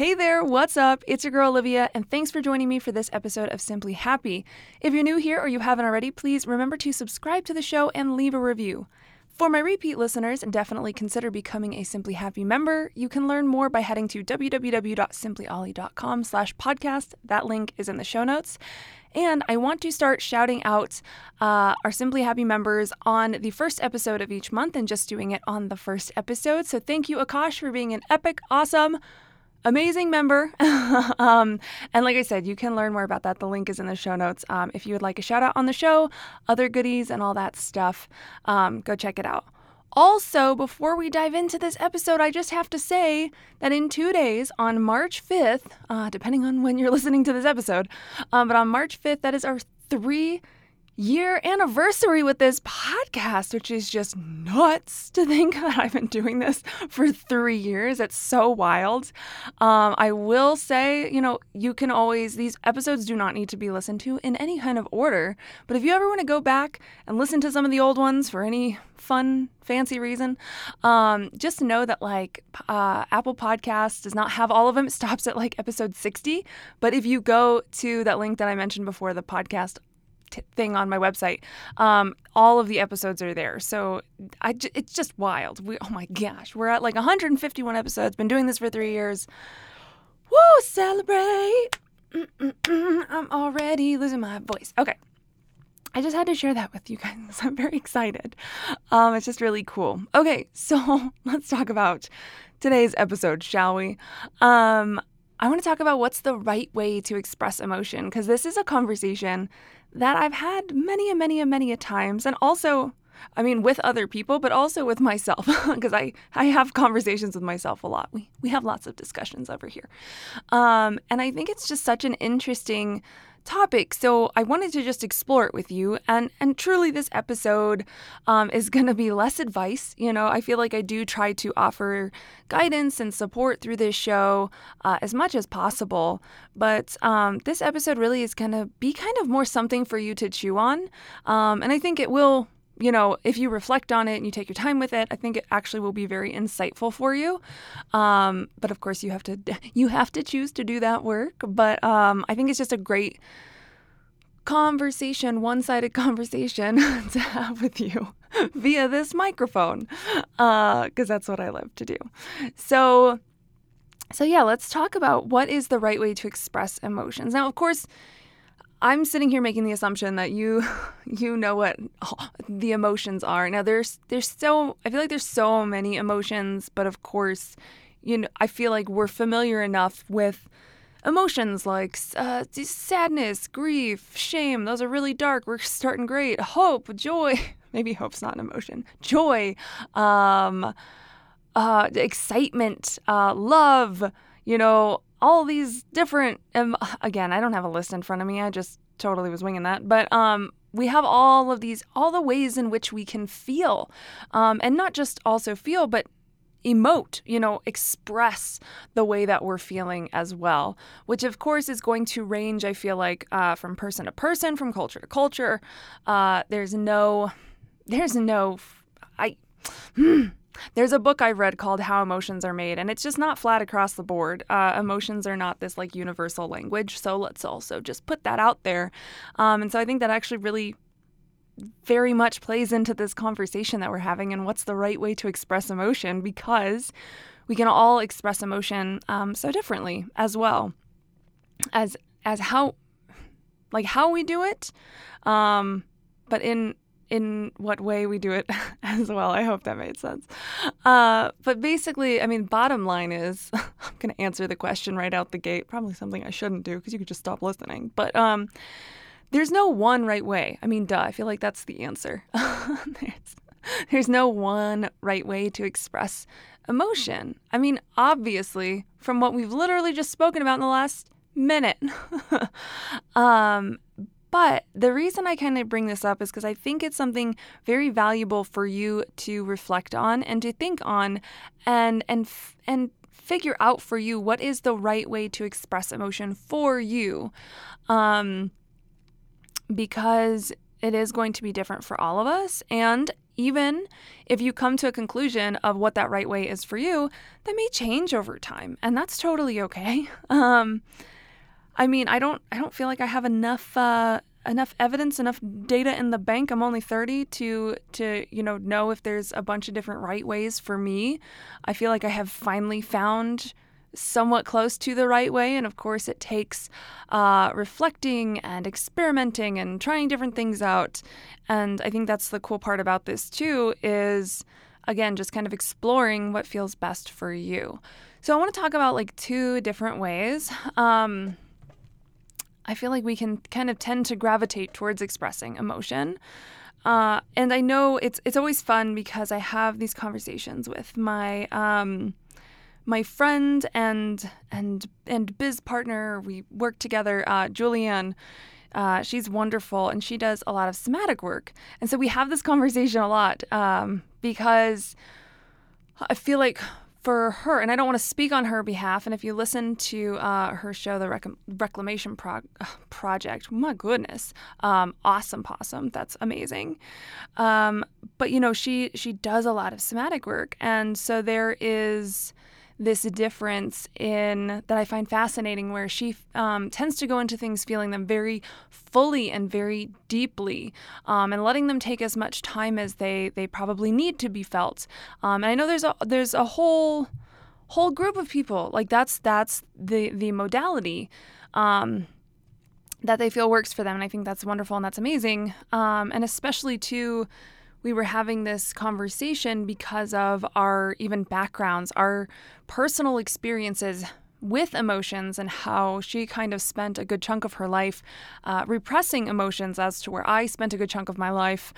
Hey there, what's up? It's your girl Olivia, and thanks for joining me for this episode of Simply Happy. If you're new here or you haven't already, please remember to subscribe to the show and leave a review. For my repeat listeners, definitely consider becoming a Simply Happy member, you can learn more by heading to www.simplyolly.com slash podcast. That link is in the show notes. And I want to start shouting out uh, our Simply Happy members on the first episode of each month and just doing it on the first episode. So thank you, Akash, for being an epic, awesome, amazing member. um, and like I said, you can learn more about that. The link is in the show notes. Um, if you would like a shout out on the show, other goodies, and all that stuff, um, go check it out. Also, before we dive into this episode, I just have to say that in two days, on March 5th, uh, depending on when you're listening to this episode, um, but on March 5th, that is our three year anniversary with this podcast, which is just nuts to think that I've been doing this for three years. It's so wild. Um, I will say, you know, you can always, these episodes do not need to be listened to in any kind of order. But if you ever want to go back and listen to some of the old ones for any fun, fancy reason, um, just know that like uh, Apple Podcasts does not have all of them. It stops at like episode 60. But if you go to that link that I mentioned before, the podcast t- thing on my website. Um, all of the episodes are there. So I j- it's just wild. We, oh my gosh, we're at like 151 episodes. Been doing this for three years. Woo! Celebrate! I'm already losing my voice. Okay. I just had to share that with you guys. I'm very excited. Um, it's just really cool. Okay, so let's talk about today's episode, shall we? Um, I want to talk about what's the right way to express emotion because this is a conversation that I've had many and many and many a times, and also, I mean, with other people, but also with myself, because I, I have conversations with myself a lot. We, we have lots of discussions over here. Um, and I think it's just such an interesting topic. So I wanted to just explore it with you. And and truly, this episode um, is going to be less advice. You know, I feel like I do try to offer guidance and support through this show uh, as much as possible. But um, this episode really is going to be kind of more something for you to chew on. Um, and I think it will you know, if you reflect on it and you take your time with it, I think it actually will be very insightful for you. Um, but of course, you have to you have to choose to do that work. But um, I think it's just a great conversation, one-sided conversation to have with you via this microphone, Uh, because uh, that's what I love to do. So. So, yeah, let's talk about what is the right way to express emotions. Now, of course, I'm sitting here making the assumption that you you know what the emotions are. Now there's there's so I feel like there's so many emotions, but of course, you know, I feel like we're familiar enough with emotions like uh, sadness, grief, shame. Those are really dark. We're starting great. Hope, joy. Maybe hope's not an emotion. Joy, um, uh, excitement, uh, love. You know, all these different um, again i don't have a list in front of me. I just totally was winging that. But um we have all of these all the ways in which we can feel um, and not just also feel but emote you know express the way that we're feeling as well which of course is going to range i feel like uh, from person to person from culture to culture. Uh, there's no there's no i there's a book I've read called How Emotions Are Made, and it's just not flat across the board. Uh, emotions are not this like universal language, so let's also just put that out there. Um, and so I think that actually really very much plays into this conversation that we're having and what's the right way to express emotion because we can all express emotion um, so differently as well as as how like how we do it um, but in in what way we do it as well. I hope that made sense. Uh, but basically, I mean, bottom line is I'm going to answer the question right out the gate. Probably something I shouldn't do because you could just stop listening. But um, there's no one right way. I mean, duh, I feel like that's the answer. there's, there's no one right way to express emotion. I mean, obviously, from what we've literally just spoken about in the last minute. um, but the reason I kind of bring this up is because I think it's something very valuable for you to reflect on and to think on, and and and figure out for you what is the right way to express emotion for you, um, because it is going to be different for all of us, and even if you come to a conclusion of what that right way is for you, that may change over time, and that's totally okay. Um, I mean, I don't I don't feel like I have enough uh, enough evidence, enough data in the bank. I'm only 30 to to you know know if there's a bunch of different right ways for me. I feel like I have finally found somewhat close to the right way, and of course, it takes uh, reflecting and experimenting and trying different things out. And I think that's the cool part about this too is again just kind of exploring what feels best for you. So I want to talk about like two different ways. Um, I feel like we can kind of tend to gravitate towards expressing emotion. Uh, and I know it's it's always fun because I have these conversations with my um, my friend and and and biz partner. We work together, uh, Julianne. Uh, she's wonderful and she does a lot of somatic work. And so we have this conversation a lot um, because I feel like for her, and I don't want to speak on her behalf. And if you listen to uh, her show, The Rec- Reclamation Pro- Project, my goodness, um, awesome possum. That's amazing. Um, but you know, she she does a lot of somatic work, and so there is this difference in that I find fascinating, where she um, tends to go into things feeling them very fully and very deeply, um, and letting them take as much time as they they probably need to be felt. Um, and I know there's a there's a whole whole group of people like that's that's the the modality. Um, that they feel works for them, and I think that's wonderful and that's amazing. Um, and especially too, we were having this conversation because of our even backgrounds, our personal experiences with emotions, and how she kind of spent a good chunk of her life uh, repressing emotions, as to where I spent a good chunk of my life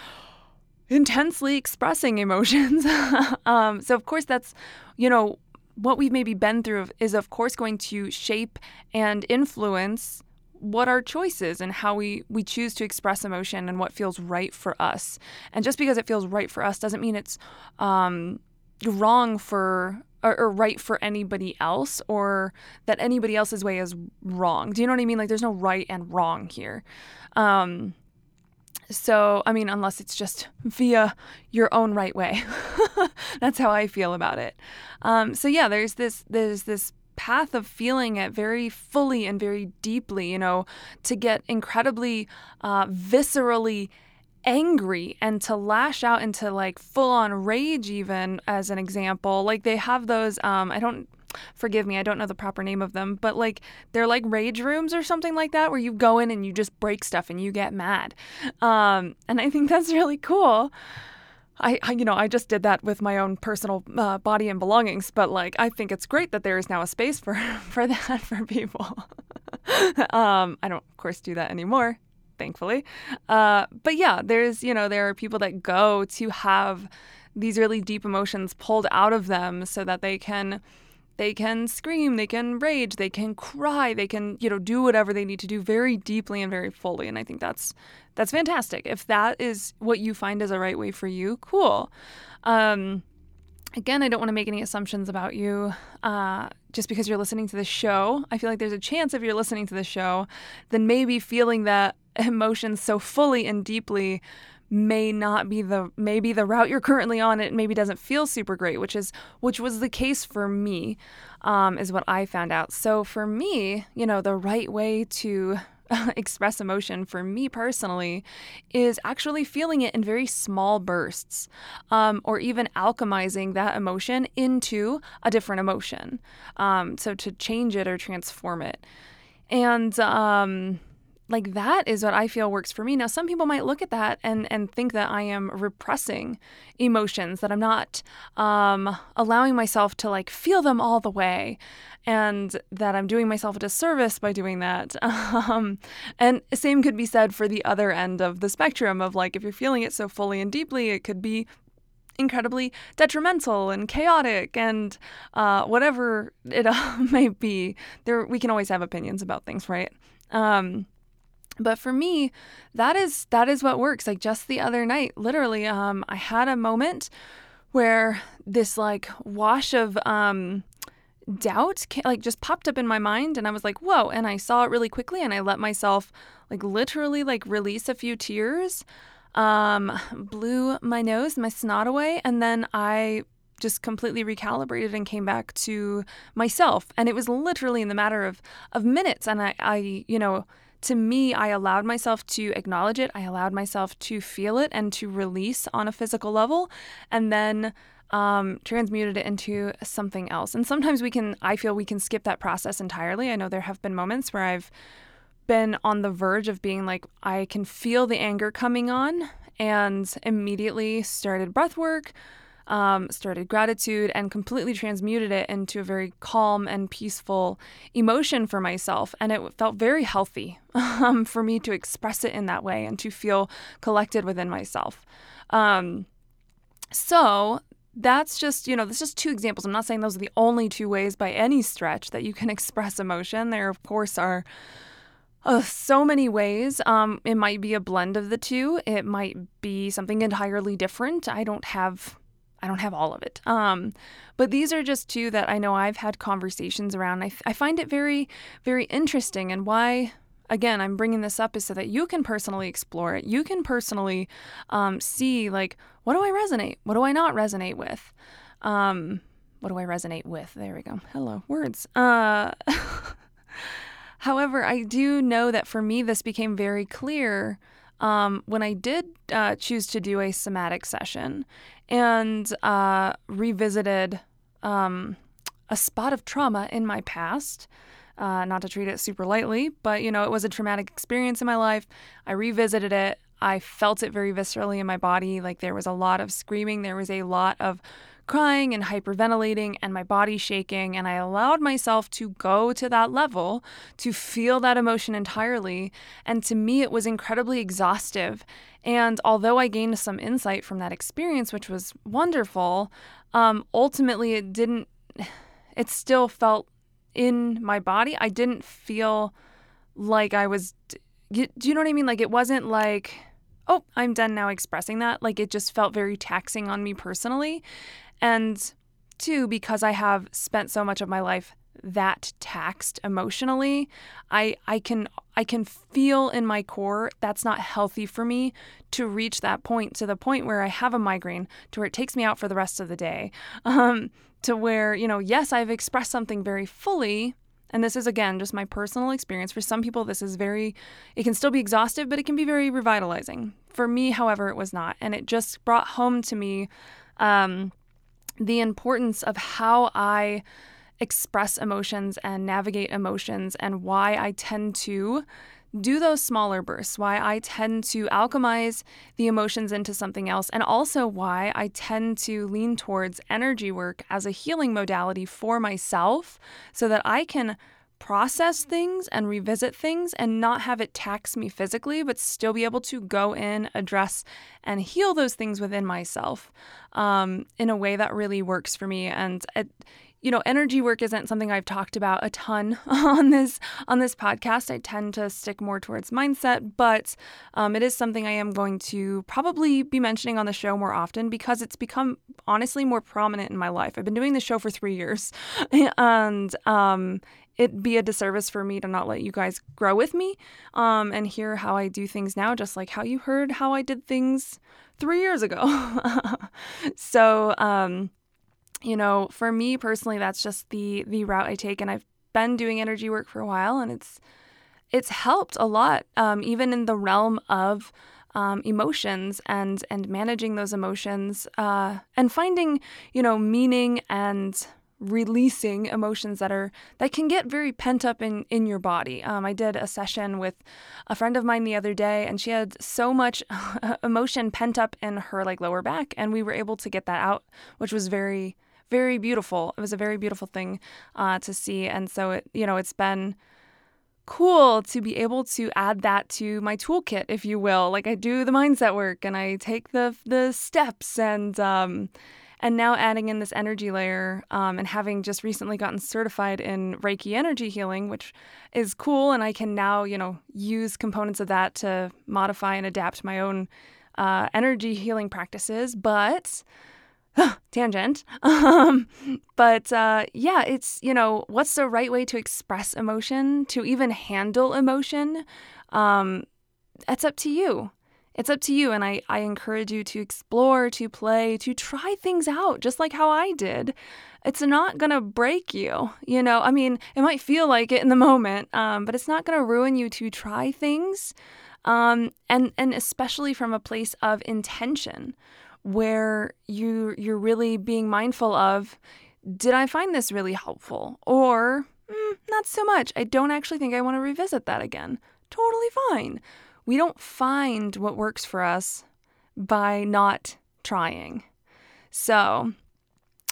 intensely expressing emotions. um, so, of course, that's, you know, what we've maybe been through is, of course, going to shape and influence what our choices and how we we choose to express emotion and what feels right for us. And just because it feels right for us doesn't mean it's um, wrong for or, or, right for anybody else or that anybody else's way is wrong. Do you know what I mean? Like there's no right and wrong here. Um, so, I mean, unless it's just via your own right way. That's how I feel about it. Um, so yeah, there's this there's this path of feeling it very fully and very deeply, you know, to get incredibly uh, viscerally angry and to lash out into like full on rage, even as an example. Like they have those, um, I don't. Forgive me, I don't know the proper name of them, but like they're like rage rooms or something like that where you go in and you just break stuff and you get mad. Um, and I think that's really cool. I, I, you know, I just did that with my own personal uh, body and belongings, but like, I think it's great that there is now a space for for that for people. um, I don't, of course, do that anymore, thankfully. Uh, but yeah, there's, you know, there are people that go to have these really deep emotions pulled out of them so that they can they can scream, they can rage, they can cry, they can, you know, do whatever they need to do very deeply and very fully. And I think that's that's fantastic. If that is what you find is a right way for you, cool. Um, again, I don't want to make any assumptions about you uh, just because you're listening to the show. I feel like there's a chance if you're listening to the show, then maybe feeling that emotion so fully and deeply may not be the maybe the route you're currently on it maybe doesn't feel super great which is which was the case for me um, is what i found out. So for me you know the right way to express emotion for me personally is actually feeling it in very small bursts um, or even alchemizing that emotion into a different emotion um, so to change it or transform it. And um, like that is what I feel works for me. Now, some people might look at that and and think that I am repressing emotions, that I'm not um, allowing myself to like feel them all the way, and that I'm doing myself a disservice by doing that. Um, and same could be said for the other end of the spectrum of like if you're feeling it so fully and deeply, it could be incredibly detrimental and chaotic and uh, whatever it may be. There, we can always have opinions about things, right? Um, but for me, that is that is what works. Like just the other night, literally, um, I had a moment where this like wash of um, doubt like just popped up in my mind and I was like, "Whoa." And I saw it really quickly and I let myself like literally like release a few tears. Um blew my nose, my snot away and then I just completely recalibrated and came back to myself. And it was literally in the matter of of minutes and I I you know, to me, I allowed myself to acknowledge it. I allowed myself to feel it and to release on a physical level. And then um, transmuted it into something else. And sometimes we can, I feel we can skip that process entirely. I know there have been moments where I've been on the verge of being like, I can feel the anger coming on and immediately started breath work, um, started gratitude, and completely transmuted it into a very calm and peaceful emotion for myself. And it felt very healthy um, for me to express it in that way and to feel collected within myself. Um, so that's just, you know, that's just two examples. I'm not saying those are the only two ways by any stretch that you can express emotion. There, of course, are uh, so many ways. Um, it might be a blend of the two. It might be something entirely different. I don't have. I don't have all of it. Um, but these are just two that I know I've had conversations around. I, I find it very, very interesting. And why again, I'm bringing this up is so that you can personally explore it. You can personally um, see, like, what do I resonate? What do I not resonate with? Um, what do I resonate with? There we go. Hello, words. Uh, however, I do know that for me, this became very clear um, when I did uh, choose to do a somatic session and uh, revisited um, a spot of trauma in my past uh, not to treat it super lightly, but you know, it was a traumatic experience in my life. I revisited it. I felt it very viscerally in my body. Like there was a lot of screaming, there was a lot of crying and hyperventilating, and my body shaking. And I allowed myself to go to that level to feel that emotion entirely. And to me, it was incredibly exhaustive. And although I gained some insight from that experience, which was wonderful, um, ultimately it didn't, it still felt in my body. I didn't feel like I was. Do you know what I mean? Like it wasn't like, oh, I'm done now expressing that. Like it just felt very taxing on me personally. And two, because I have spent so much of my life that taxed emotionally i i can i can feel in my core that's not healthy for me to reach that point to the point where i have a migraine to where it takes me out for the rest of the day um to where, you know, yes, I've expressed something very fully. And this is, again, just my personal experience. For some people, this is very, it can still be exhaustive, but it can be very revitalizing. For me, however, it was not. And it just brought home to me um, the importance of how I express emotions and navigate emotions and why I tend to do those smaller bursts, why I tend to alchemize the emotions into something else, and also why I tend to lean towards energy work as a healing modality for myself so that I can process things and revisit things and not have it tax me physically, but still be able to go in, address, and heal those things within myself um, in a way that really works for me. And it, you know, energy work isn't something I've talked about a ton on this on this podcast. I tend to stick more towards mindset, but um, it is something I am going to probably be mentioning on the show more often because it's become honestly more prominent in my life. I've been doing this show for three years, and um, it'd be a disservice for me to not let you guys grow with me um, and hear how I do things now, just like how you heard how I did things three years ago. so. Um, you know, for me personally, that's just the the route I take, and I've been doing energy work for a while, and it's it's helped a lot, um, even in the realm of um, emotions and and managing those emotions uh, and finding you know meaning and releasing emotions that are that can get very pent up in in your body. Um, I did a session with a friend of mine the other day, and she had so much emotion pent up in her like lower back, and we were able to get that out, which was very very beautiful. It was a very beautiful thing uh, to see. And so it, you know, it's been cool to be able to add that to my toolkit, if you will. Like I do the mindset work and I take the the steps and um, and now adding in this energy layer um, and having just recently gotten certified in Reiki energy healing, which is cool, and I can now you know use components of that to modify and adapt my own uh, energy healing practices, but tangent. Um, but uh, yeah, it's, you know, what's the right way to express emotion, to even handle emotion? Um, that's up to you. It's up to you. And I, I encourage you to explore, to play, to try things out, just like how I did. It's not going to break you. You know, I mean, it might feel like it in the moment, um, but it's not going to ruin you to try things. Um, and, and especially from a place of intention where you you're really being mindful of did I find this really helpful or mm, not so much. I don't actually think I want to revisit that again. Totally fine. We don't find what works for us by not trying. So,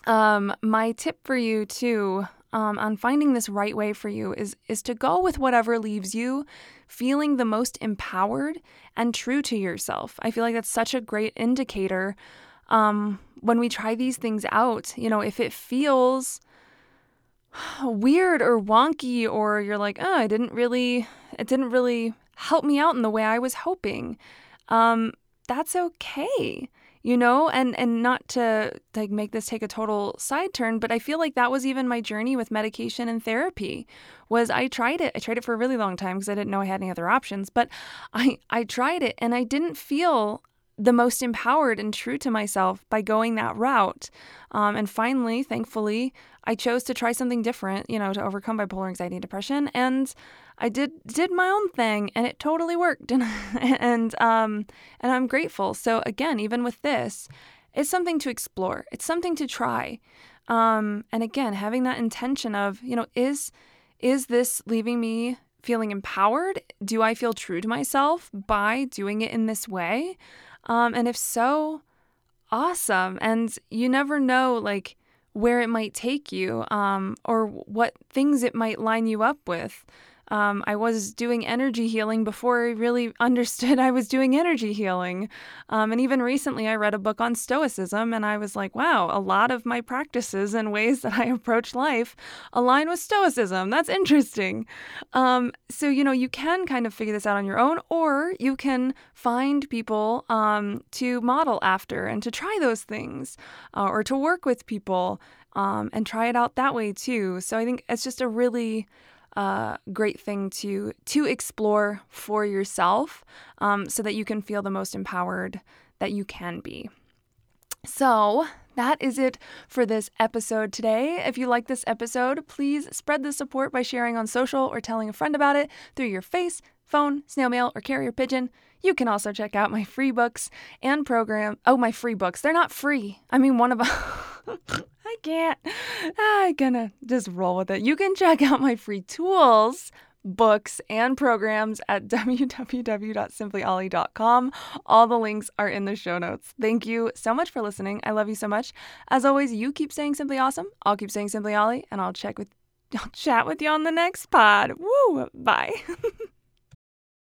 um, my tip for you too um, on finding this right way for you is is to go with whatever leaves you feeling the most empowered and true to yourself. I feel like that's such a great indicator um, when we try these things out. You know, if it feels weird or wonky, or you're like, oh, I didn't really, it didn't really help me out in the way I was hoping. Um, that's okay you know and and not to like make this take a total side turn but i feel like that was even my journey with medication and therapy was i tried it i tried it for a really long time because i didn't know i had any other options but i i tried it and i didn't feel the most empowered and true to myself by going that route. Um, and finally, thankfully, I chose to try something different, you know, to overcome bipolar anxiety and depression. And I did did my own thing, and it totally worked. And and um, and I'm grateful. So again, even with this, it's something to explore. It's something to try. Um, and again, having that intention of, you know, is is this leaving me feeling empowered? Do I feel true to myself by doing it in this way? Um, and if so, awesome. And you never know, like, where it might take you um, or what things it might line you up with. Um, I was doing energy healing before I really understood I was doing energy healing. Um, and even recently, I read a book on Stoicism, and I was like, wow, a lot of my practices and ways that I approach life align with Stoicism. That's interesting. Um, so, you know, you can kind of figure this out on your own, or you can find people um, to model after and to try those things, uh, or to work with people. Um, and try it out that way too. So I think it's just a really uh, great thing to to explore for yourself, um, so that you can feel the most empowered that you can be. So, that is it for this episode today. If you like this episode, please spread the support by sharing on social or telling a friend about it through your face, phone, snail mail, or carrier pigeon. You can also check out my free books and program. Oh, my free books. They're not free. I mean, one of them. I can't. I'm gonna just roll with it. You can check out my free tools, books, and programs at www.simplyolly.com. All the links are in the show notes. Thank you so much for listening. I love you so much. As always, you keep saying simply awesome. I'll keep saying simply Olly, and I'll check with I'll chat with you on the next pod. Woo! Bye.